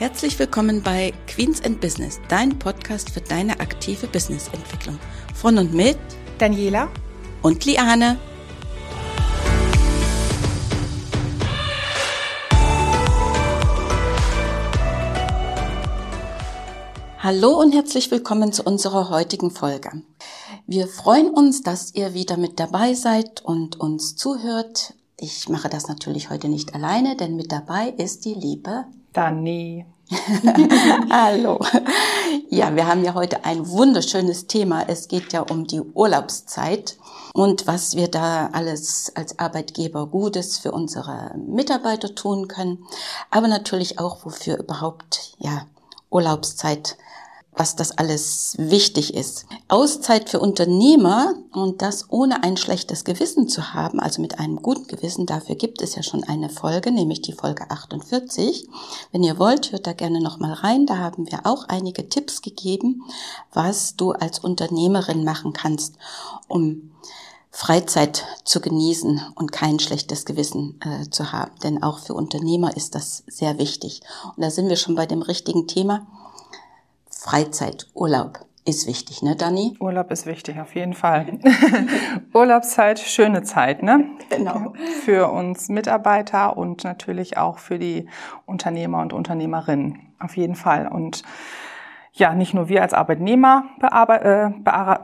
Herzlich willkommen bei Queens and Business, dein Podcast für deine aktive Businessentwicklung. Von und mit Daniela und Liane. Hallo und herzlich willkommen zu unserer heutigen Folge. Wir freuen uns, dass ihr wieder mit dabei seid und uns zuhört. Ich mache das natürlich heute nicht alleine, denn mit dabei ist die liebe Dani. Hallo. Ja, wir haben ja heute ein wunderschönes Thema. Es geht ja um die Urlaubszeit und was wir da alles als Arbeitgeber Gutes für unsere Mitarbeiter tun können, aber natürlich auch, wofür überhaupt, ja, Urlaubszeit was das alles wichtig ist. Auszeit für Unternehmer und das ohne ein schlechtes Gewissen zu haben, also mit einem guten Gewissen, dafür gibt es ja schon eine Folge, nämlich die Folge 48. Wenn ihr wollt, hört da gerne nochmal rein, da haben wir auch einige Tipps gegeben, was du als Unternehmerin machen kannst, um Freizeit zu genießen und kein schlechtes Gewissen äh, zu haben. Denn auch für Unternehmer ist das sehr wichtig. Und da sind wir schon bei dem richtigen Thema Freizeit, Urlaub ist wichtig, ne, Dani? Urlaub ist wichtig, auf jeden Fall. Urlaubszeit, schöne Zeit, ne? Genau. Für uns Mitarbeiter und natürlich auch für die Unternehmer und Unternehmerinnen. Auf jeden Fall. Und ja, nicht nur wir als Arbeitnehmer äh,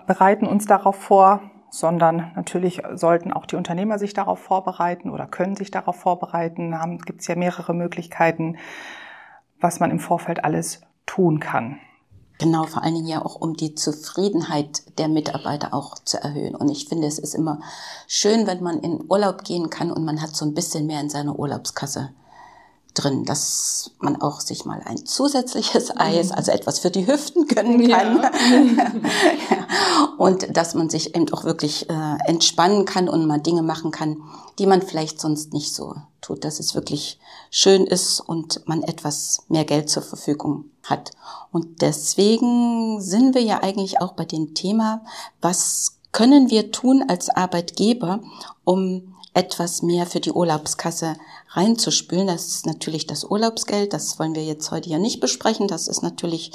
bereiten uns darauf vor, sondern natürlich sollten auch die Unternehmer sich darauf vorbereiten oder können sich darauf vorbereiten. Da gibt es ja mehrere Möglichkeiten, was man im Vorfeld alles tun kann. Genau, vor allen Dingen ja auch, um die Zufriedenheit der Mitarbeiter auch zu erhöhen. Und ich finde, es ist immer schön, wenn man in Urlaub gehen kann und man hat so ein bisschen mehr in seiner Urlaubskasse drin, dass man auch sich mal ein zusätzliches Eis, also etwas für die Hüften gönnen kann. Ja. und dass man sich eben auch wirklich äh, entspannen kann und mal Dinge machen kann, die man vielleicht sonst nicht so tut, dass es wirklich schön ist und man etwas mehr Geld zur Verfügung hat. Und deswegen sind wir ja eigentlich auch bei dem Thema, was können wir tun als Arbeitgeber, um etwas mehr für die Urlaubskasse reinzuspülen. Das ist natürlich das Urlaubsgeld. Das wollen wir jetzt heute ja nicht besprechen. Das ist natürlich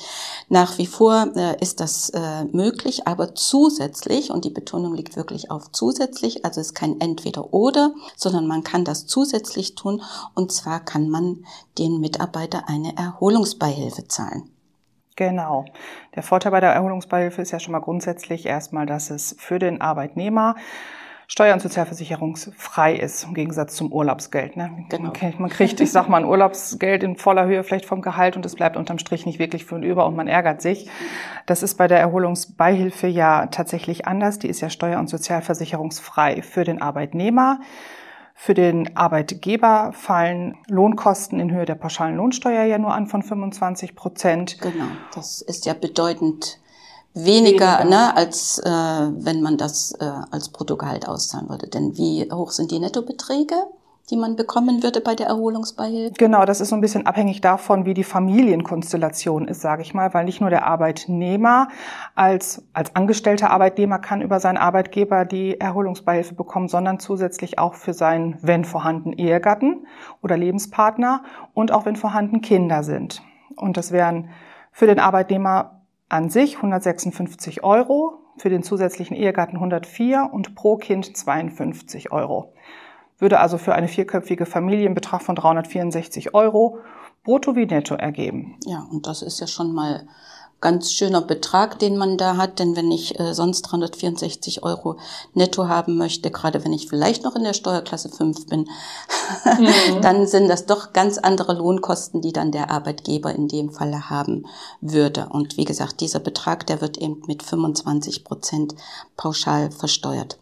nach wie vor äh, ist das äh, möglich, aber zusätzlich und die Betonung liegt wirklich auf zusätzlich. Also es ist kein entweder oder, sondern man kann das zusätzlich tun. Und zwar kann man den Mitarbeiter eine Erholungsbeihilfe zahlen. Genau. Der Vorteil bei der Erholungsbeihilfe ist ja schon mal grundsätzlich erstmal, dass es für den Arbeitnehmer steuer- und sozialversicherungsfrei ist, im Gegensatz zum Urlaubsgeld. Ne? Genau. Man kriegt, ich sag mal, ein Urlaubsgeld in voller Höhe vielleicht vom Gehalt und es bleibt unterm Strich nicht wirklich für und über und man ärgert sich. Das ist bei der Erholungsbeihilfe ja tatsächlich anders. Die ist ja steuer- und sozialversicherungsfrei für den Arbeitnehmer. Für den Arbeitgeber fallen Lohnkosten in Höhe der pauschalen Lohnsteuer ja nur an von 25 Prozent. Genau, das ist ja bedeutend weniger, weniger. Ne, als äh, wenn man das äh, als Bruttogehalt auszahlen würde. Denn wie hoch sind die Nettobeträge? die man bekommen würde bei der Erholungsbeihilfe? Genau, das ist so ein bisschen abhängig davon, wie die Familienkonstellation ist, sage ich mal, weil nicht nur der Arbeitnehmer als, als angestellter Arbeitnehmer kann über seinen Arbeitgeber die Erholungsbeihilfe bekommen, sondern zusätzlich auch für seinen, wenn vorhanden, Ehegatten oder Lebenspartner und auch wenn vorhanden Kinder sind. Und das wären für den Arbeitnehmer an sich 156 Euro, für den zusätzlichen Ehegatten 104 und pro Kind 52 Euro. Würde also für eine vierköpfige Familie einen Betrag von 364 Euro brutto wie netto ergeben. Ja, und das ist ja schon mal ganz schöner Betrag, den man da hat. Denn wenn ich äh, sonst 364 Euro netto haben möchte, gerade wenn ich vielleicht noch in der Steuerklasse 5 bin, mhm. dann sind das doch ganz andere Lohnkosten, die dann der Arbeitgeber in dem Falle haben würde. Und wie gesagt, dieser Betrag, der wird eben mit 25 Prozent pauschal versteuert.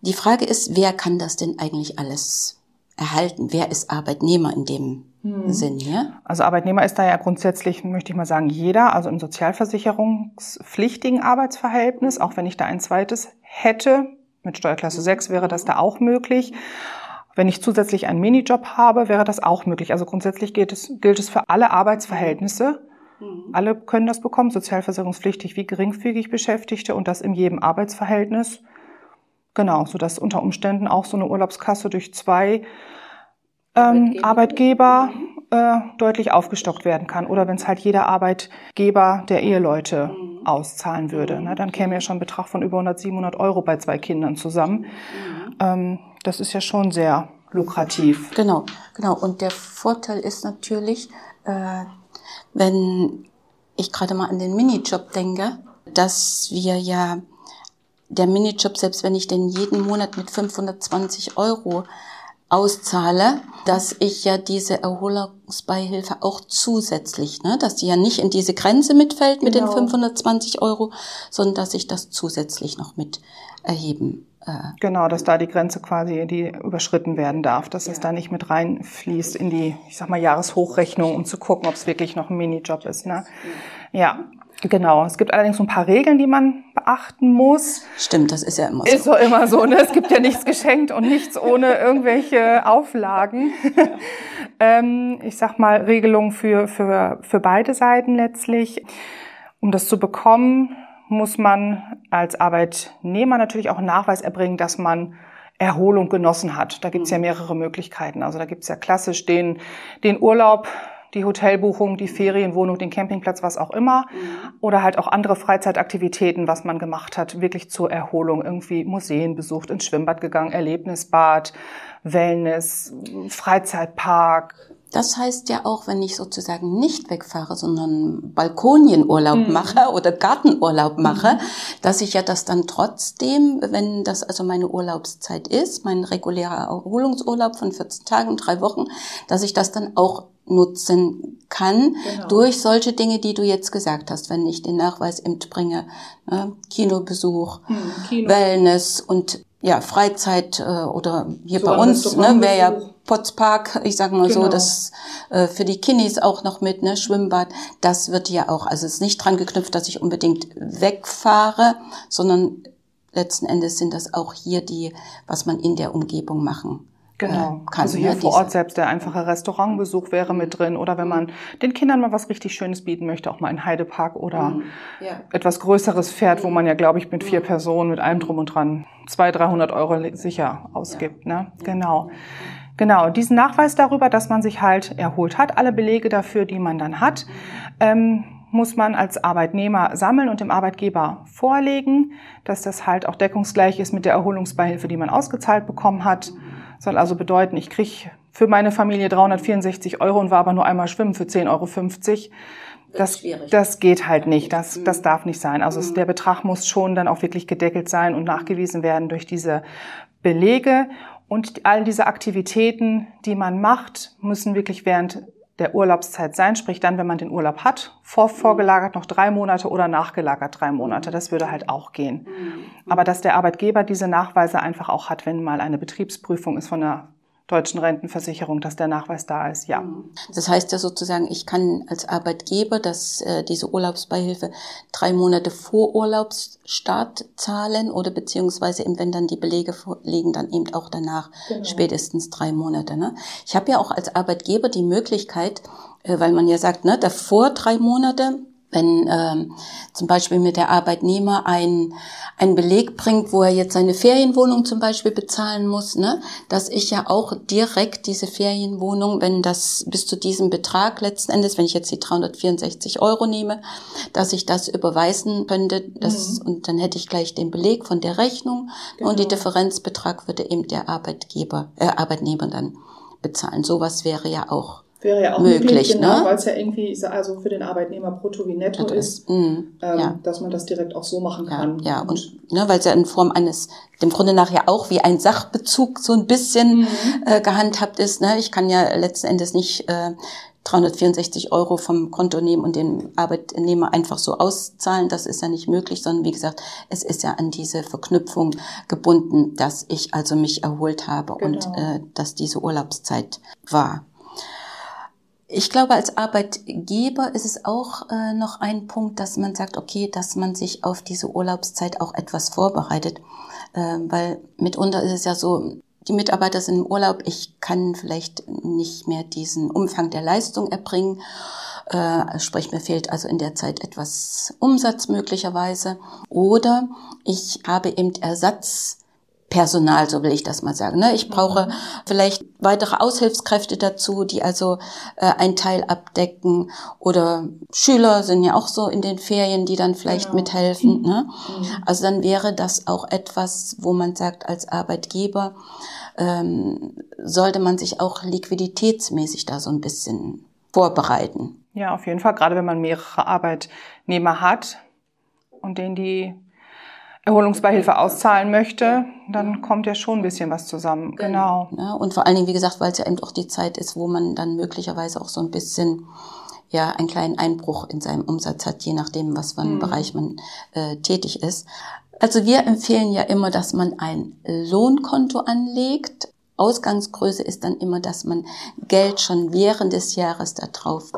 Die Frage ist, wer kann das denn eigentlich alles erhalten? Wer ist Arbeitnehmer in dem hm. Sinn, ja? Also Arbeitnehmer ist da ja grundsätzlich, möchte ich mal sagen, jeder, also im sozialversicherungspflichtigen Arbeitsverhältnis, auch wenn ich da ein zweites hätte, mit Steuerklasse 6 wäre das da auch möglich. Wenn ich zusätzlich einen Minijob habe, wäre das auch möglich. Also grundsätzlich gilt es, gilt es für alle Arbeitsverhältnisse. Mhm. Alle können das bekommen, sozialversicherungspflichtig wie geringfügig Beschäftigte und das in jedem Arbeitsverhältnis. Genau, so dass unter Umständen auch so eine Urlaubskasse durch zwei ähm, Arbeitgeber, äh, deutlich aufgestockt werden kann. Oder wenn es halt jeder Arbeitgeber der Eheleute mhm. auszahlen würde. Mhm. Na, dann käme ja schon ein Betrag von über 100, 700 Euro bei zwei Kindern zusammen. Mhm. Ähm, das ist ja schon sehr lukrativ. Genau, genau. Und der Vorteil ist natürlich, äh, wenn ich gerade mal an den Minijob denke, dass wir ja der Minijob, selbst wenn ich den jeden Monat mit 520 Euro auszahle, dass ich ja diese Erholungsbeihilfe auch zusätzlich, ne, dass die ja nicht in diese Grenze mitfällt mit genau. den 520 Euro, sondern dass ich das zusätzlich noch mit erheben. Äh, genau, dass da die Grenze quasi die überschritten werden darf, dass ja. es da nicht mit reinfließt in die, ich sag mal, Jahreshochrechnung, um zu gucken, ob es wirklich noch ein Minijob ist. Ne? Ja. Genau. Es gibt allerdings so ein paar Regeln, die man beachten muss. Stimmt, das ist ja immer so. Ist so immer so. Ne? Es gibt ja nichts geschenkt und nichts ohne irgendwelche Auflagen. ähm, ich sag mal Regelungen für für für beide Seiten letztlich. Um das zu bekommen, muss man als Arbeitnehmer natürlich auch einen Nachweis erbringen, dass man Erholung genossen hat. Da gibt es ja mehrere Möglichkeiten. Also da gibt es ja klassisch den, den Urlaub die Hotelbuchung, die Ferienwohnung, den Campingplatz, was auch immer. Mhm. Oder halt auch andere Freizeitaktivitäten, was man gemacht hat, wirklich zur Erholung. Irgendwie Museen besucht, ins Schwimmbad gegangen, Erlebnisbad, Wellness, Freizeitpark, das heißt ja auch, wenn ich sozusagen nicht wegfahre, sondern Balkonienurlaub mhm. mache oder Gartenurlaub mache, mhm. dass ich ja das dann trotzdem, wenn das also meine Urlaubszeit ist, mein regulärer Erholungsurlaub von 14 Tagen, drei Wochen, dass ich das dann auch nutzen kann genau. durch solche Dinge, die du jetzt gesagt hast, wenn ich den Nachweis bringe, ne? Kinobesuch, hm, Kino. Wellness und ja Freizeit äh, oder hier so bei uns ne, wäre ja Potspark, ich sage mal genau. so, das äh, für die Kinnis auch noch mit, ne, Schwimmbad, das wird ja auch, also es ist nicht dran geknüpft, dass ich unbedingt wegfahre, sondern letzten Endes sind das auch hier die, was man in der Umgebung machen Genau. Kann, also hier vor Ort selbst der einfache Restaurantbesuch wäre mit drin oder wenn man den Kindern mal was richtig Schönes bieten möchte, auch mal in Heidepark oder mhm. ja. etwas Größeres fährt, wo man ja, glaube ich, mit vier mhm. Personen, mit allem drum und dran, zwei, dreihundert Euro sicher ausgibt. Ne? Genau. Genau, diesen Nachweis darüber, dass man sich halt erholt hat, alle Belege dafür, die man dann hat, ähm, muss man als Arbeitnehmer sammeln und dem Arbeitgeber vorlegen, dass das halt auch deckungsgleich ist mit der Erholungsbeihilfe, die man ausgezahlt bekommen hat. Soll also bedeuten, ich kriege für meine Familie 364 Euro und war aber nur einmal schwimmen für 10,50 Euro. Das, das geht halt nicht. Das, das darf nicht sein. Also mhm. der Betrag muss schon dann auch wirklich gedeckelt sein und nachgewiesen werden durch diese Belege. Und all diese Aktivitäten, die man macht, müssen wirklich während der Urlaubszeit sein, sprich dann, wenn man den Urlaub hat, vor, vorgelagert noch drei Monate oder nachgelagert drei Monate. Das würde halt auch gehen. Mhm. Aber dass der Arbeitgeber diese Nachweise einfach auch hat, wenn mal eine Betriebsprüfung ist von der deutschen Rentenversicherung, dass der Nachweis da ist, ja. Mhm. Das heißt ja sozusagen, ich kann als Arbeitgeber dass äh, diese Urlaubsbeihilfe drei Monate vor Urlaubsstart zahlen oder beziehungsweise eben, wenn dann die Belege vorliegen, dann eben auch danach genau. spätestens drei Monate. Ne? Ich habe ja auch als Arbeitgeber die Möglichkeit, äh, weil man ja sagt, ne, davor drei Monate wenn ähm, zum Beispiel mit der Arbeitnehmer ein, ein Beleg bringt, wo er jetzt seine Ferienwohnung zum Beispiel bezahlen muss, ne, dass ich ja auch direkt diese Ferienwohnung, wenn das bis zu diesem Betrag letzten Endes, wenn ich jetzt die 364 Euro nehme, dass ich das überweisen könnte, das, mhm. und dann hätte ich gleich den Beleg von der Rechnung genau. und die genau. Differenzbetrag würde eben der Arbeitgeber, äh, Arbeitnehmer dann bezahlen. Sowas wäre ja auch Wäre ja auch möglich, möglich genau, ne? weil es ja irgendwie also für den Arbeitnehmer brutto wie netto das ist, mm, ähm, ja. dass man das direkt auch so machen kann. Ja, und, und ne, weil es ja in Form eines, dem Grunde nach ja auch wie ein Sachbezug so ein bisschen mhm. äh, gehandhabt ist. Ne? Ich kann ja letzten Endes nicht äh, 364 Euro vom Konto nehmen und den Arbeitnehmer einfach so auszahlen. Das ist ja nicht möglich, sondern wie gesagt, es ist ja an diese Verknüpfung gebunden, dass ich also mich erholt habe genau. und äh, dass diese Urlaubszeit war. Ich glaube, als Arbeitgeber ist es auch äh, noch ein Punkt, dass man sagt, okay, dass man sich auf diese Urlaubszeit auch etwas vorbereitet. Äh, weil mitunter ist es ja so, die Mitarbeiter sind im Urlaub, ich kann vielleicht nicht mehr diesen Umfang der Leistung erbringen. Äh, sprich, mir fehlt also in der Zeit etwas Umsatz möglicherweise. Oder ich habe eben Ersatz Personal, so will ich das mal sagen. Ne? Ich brauche mhm. vielleicht weitere Aushilfskräfte dazu, die also äh, ein Teil abdecken. Oder Schüler sind ja auch so in den Ferien, die dann vielleicht genau. mithelfen. Ne? Mhm. Also dann wäre das auch etwas, wo man sagt, als Arbeitgeber ähm, sollte man sich auch liquiditätsmäßig da so ein bisschen vorbereiten. Ja, auf jeden Fall. Gerade wenn man mehrere Arbeitnehmer hat und denen die Erholungsbeihilfe auszahlen möchte, dann kommt ja schon ein bisschen was zusammen. Genau. genau. Ja, und vor allen Dingen, wie gesagt, weil es ja eben auch die Zeit ist, wo man dann möglicherweise auch so ein bisschen ja einen kleinen Einbruch in seinem Umsatz hat, je nachdem, was für ein mhm. Bereich man äh, tätig ist. Also wir empfehlen ja immer, dass man ein Lohnkonto anlegt. Ausgangsgröße ist dann immer, dass man Geld schon während des Jahres darauf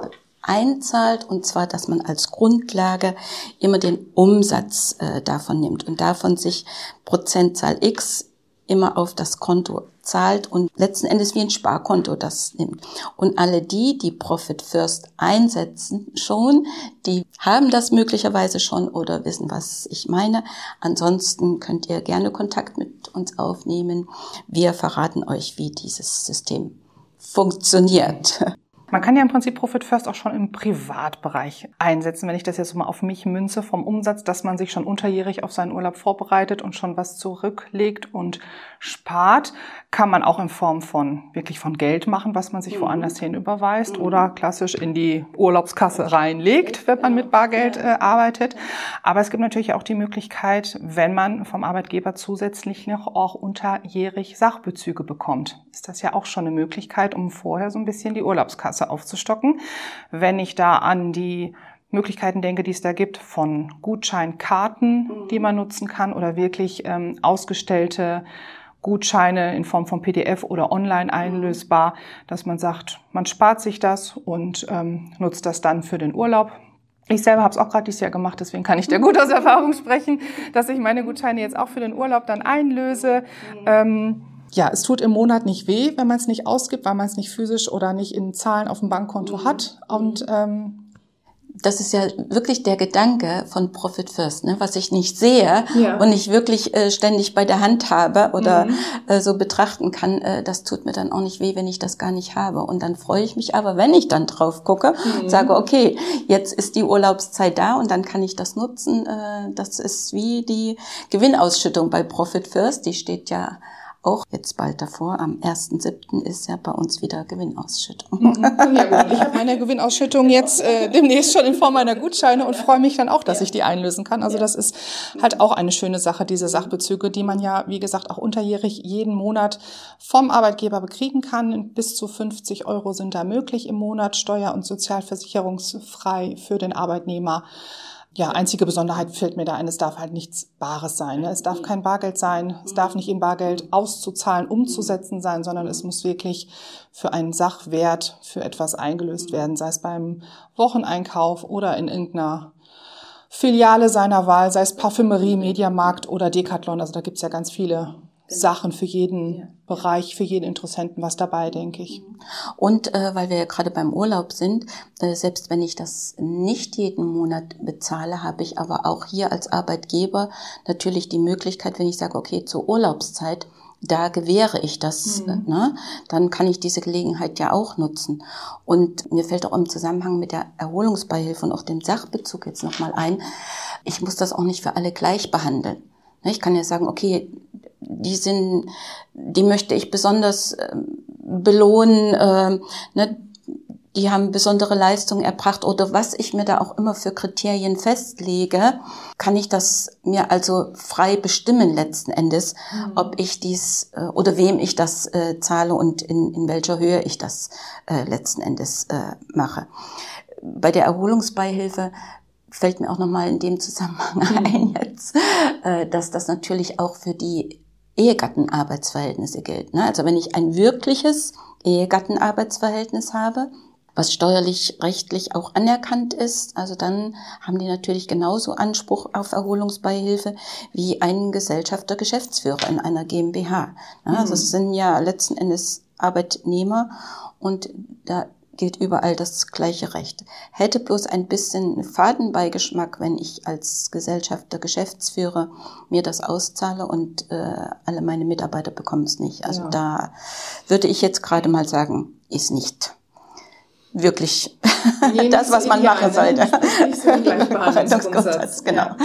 einzahlt und zwar, dass man als Grundlage immer den Umsatz äh, davon nimmt und davon sich Prozentzahl X immer auf das Konto zahlt und letzten Endes wie ein Sparkonto das nimmt. Und alle die, die Profit First einsetzen schon, die haben das möglicherweise schon oder wissen, was ich meine. Ansonsten könnt ihr gerne Kontakt mit uns aufnehmen. Wir verraten euch, wie dieses System funktioniert. Man kann ja im Prinzip Profit First auch schon im Privatbereich einsetzen. Wenn ich das jetzt mal auf mich münze vom Umsatz, dass man sich schon unterjährig auf seinen Urlaub vorbereitet und schon was zurücklegt und spart, kann man auch in Form von wirklich von Geld machen, was man sich mhm. woanders hin überweist mhm. oder klassisch in die Urlaubskasse reinlegt, wenn man mit Bargeld äh, arbeitet. Aber es gibt natürlich auch die Möglichkeit, wenn man vom Arbeitgeber zusätzlich noch auch unterjährig Sachbezüge bekommt, ist das ja auch schon eine Möglichkeit, um vorher so ein bisschen die Urlaubskasse aufzustocken. Wenn ich da an die Möglichkeiten denke, die es da gibt, von Gutscheinkarten, mhm. die man nutzen kann, oder wirklich ähm, ausgestellte Gutscheine in Form von PDF oder online einlösbar, dass man sagt, man spart sich das und ähm, nutzt das dann für den Urlaub. Ich selber habe es auch gerade dieses Jahr gemacht, deswegen kann ich da gut aus Erfahrung sprechen, dass ich meine Gutscheine jetzt auch für den Urlaub dann einlöse. Ähm, ja, es tut im Monat nicht weh, wenn man es nicht ausgibt, weil man es nicht physisch oder nicht in Zahlen auf dem Bankkonto hat. Und ähm, das ist ja wirklich der Gedanke von Profit First, ne? was ich nicht sehe ja. und nicht wirklich äh, ständig bei der Hand habe oder mhm. äh, so betrachten kann, äh, das tut mir dann auch nicht weh, wenn ich das gar nicht habe. Und dann freue ich mich aber, wenn ich dann drauf gucke, mhm. sage, okay, jetzt ist die Urlaubszeit da und dann kann ich das nutzen. Äh, das ist wie die Gewinnausschüttung bei Profit First, die steht ja auch jetzt bald davor. Am 1.7. ist ja bei uns wieder Gewinnausschüttung. Mhm. Ja, gut. Ich habe meine Gewinnausschüttung jetzt äh, demnächst schon in Form meiner Gutscheine und freue mich dann auch, dass ich die einlösen kann. Also das ist halt auch eine schöne Sache, diese Sachbezüge, die man ja, wie gesagt, auch unterjährig jeden Monat vom Arbeitgeber bekriegen kann. Bis zu 50 Euro sind da möglich im Monat, steuer- und sozialversicherungsfrei für den Arbeitnehmer ja, einzige Besonderheit fällt mir da ein, es darf halt nichts Bares sein. Ne? Es darf kein Bargeld sein, es darf nicht in Bargeld auszuzahlen, umzusetzen sein, sondern es muss wirklich für einen Sachwert, für etwas eingelöst werden, sei es beim Wocheneinkauf oder in irgendeiner Filiale seiner Wahl, sei es Parfümerie, Mediamarkt oder Decathlon. Also da gibt's ja ganz viele. Sachen für jeden ja. Bereich, für jeden Interessenten was dabei, denke ich. Mhm. Und äh, weil wir ja gerade beim Urlaub sind, äh, selbst wenn ich das nicht jeden Monat bezahle, habe ich aber auch hier als Arbeitgeber natürlich die Möglichkeit, wenn ich sage, okay, zur Urlaubszeit, da gewähre ich das, mhm. ne? dann kann ich diese Gelegenheit ja auch nutzen. Und mir fällt auch im Zusammenhang mit der Erholungsbeihilfe und auch dem Sachbezug jetzt nochmal ein, ich muss das auch nicht für alle gleich behandeln. Ne, ich kann ja sagen, okay, die sind, die möchte ich besonders äh, belohnen, äh, ne, die haben besondere Leistungen erbracht oder was ich mir da auch immer für Kriterien festlege, kann ich das mir also frei bestimmen letzten Endes, mhm. ob ich dies äh, oder wem ich das äh, zahle und in, in welcher Höhe ich das äh, letzten Endes äh, mache. Bei der Erholungsbeihilfe fällt mir auch nochmal in dem Zusammenhang mhm. ein jetzt, äh, dass das natürlich auch für die Ehegattenarbeitsverhältnisse gilt. Ne? Also wenn ich ein wirkliches Ehegattenarbeitsverhältnis habe, was steuerlich, rechtlich auch anerkannt ist, also dann haben die natürlich genauso Anspruch auf Erholungsbeihilfe wie ein Gesellschafter, Geschäftsführer in einer GmbH. Also mhm. es sind ja letzten Endes Arbeitnehmer und da gilt überall das gleiche Recht. Hätte bloß ein bisschen Fadenbeigeschmack, wenn ich als Gesellschafter, Geschäftsführer mir das auszahle und äh, alle meine Mitarbeiter bekommen es nicht. Also ja. da würde ich jetzt gerade mal sagen, ist nicht wirklich nee, das, was man machen ne? sollte. Nicht so Gleichbehandlungsgrundsatz. genau. Ja,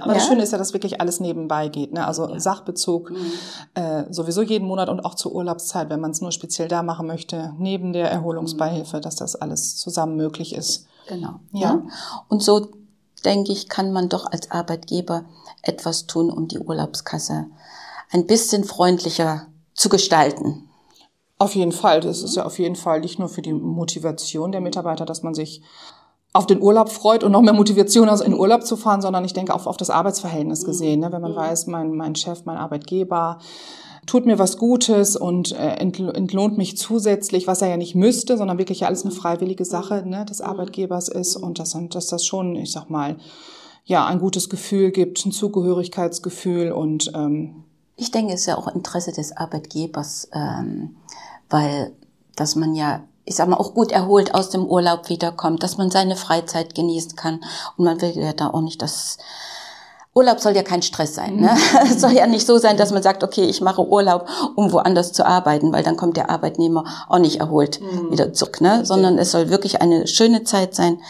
Aber ja? das Schöne ist ja, dass wirklich alles nebenbei geht. Ne? Also ja. Sachbezug mhm. äh, sowieso jeden Monat und auch zur Urlaubszeit, wenn man es nur speziell da machen möchte, neben der Erholungsbeihilfe, dass das alles zusammen möglich ist. Genau. Ja. Und so denke ich, kann man doch als Arbeitgeber etwas tun, um die Urlaubskasse ein bisschen freundlicher zu gestalten. Auf jeden Fall. Das ist ja auf jeden Fall nicht nur für die Motivation der Mitarbeiter, dass man sich auf den Urlaub freut und noch mehr Motivation, also in Urlaub zu fahren, sondern ich denke auch auf das Arbeitsverhältnis gesehen. Ne? Wenn man weiß, mein, mein Chef, mein Arbeitgeber tut mir was Gutes und äh, entlohnt mich zusätzlich, was er ja nicht müsste, sondern wirklich alles eine freiwillige Sache ne, des Arbeitgebers ist und dass, dass das schon, ich sag mal, ja, ein gutes Gefühl gibt, ein Zugehörigkeitsgefühl und ähm, ich denke, es ist ja auch Interesse des Arbeitgebers, ähm, weil dass man ja ich sag mal, auch gut erholt aus dem Urlaub wiederkommt, dass man seine Freizeit genießen kann. Und man will ja da auch nicht, dass Urlaub soll ja kein Stress sein. Ne? Mhm. Es soll ja nicht so sein, dass man sagt, okay, ich mache Urlaub, um woanders zu arbeiten, weil dann kommt der Arbeitnehmer auch nicht erholt mhm. wieder zurück. Ne? Sondern es soll wirklich eine schöne Zeit sein,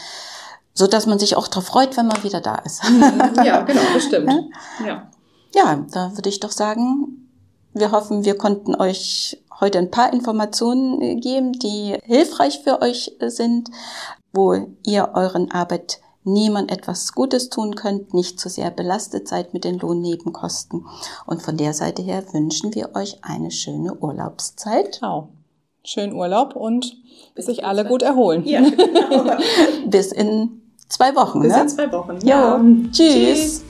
so dass man sich auch darauf freut, wenn man wieder da ist. Mhm. Ja, genau, bestimmt. Ja. ja, da würde ich doch sagen, wir hoffen, wir konnten euch heute ein paar Informationen äh, geben, die hilfreich für euch äh, sind, wo ihr euren Arbeitnehmern etwas Gutes tun könnt, nicht zu sehr belastet seid mit den Lohnnebenkosten. Und von der Seite her wünschen wir euch eine schöne Urlaubszeit. Genau. Schönen Urlaub und bis sich alle gut erholen. Ja, genau. bis in zwei Wochen. Bis ne? in zwei Wochen. Ja. Jo. Tschüss. Tschüss.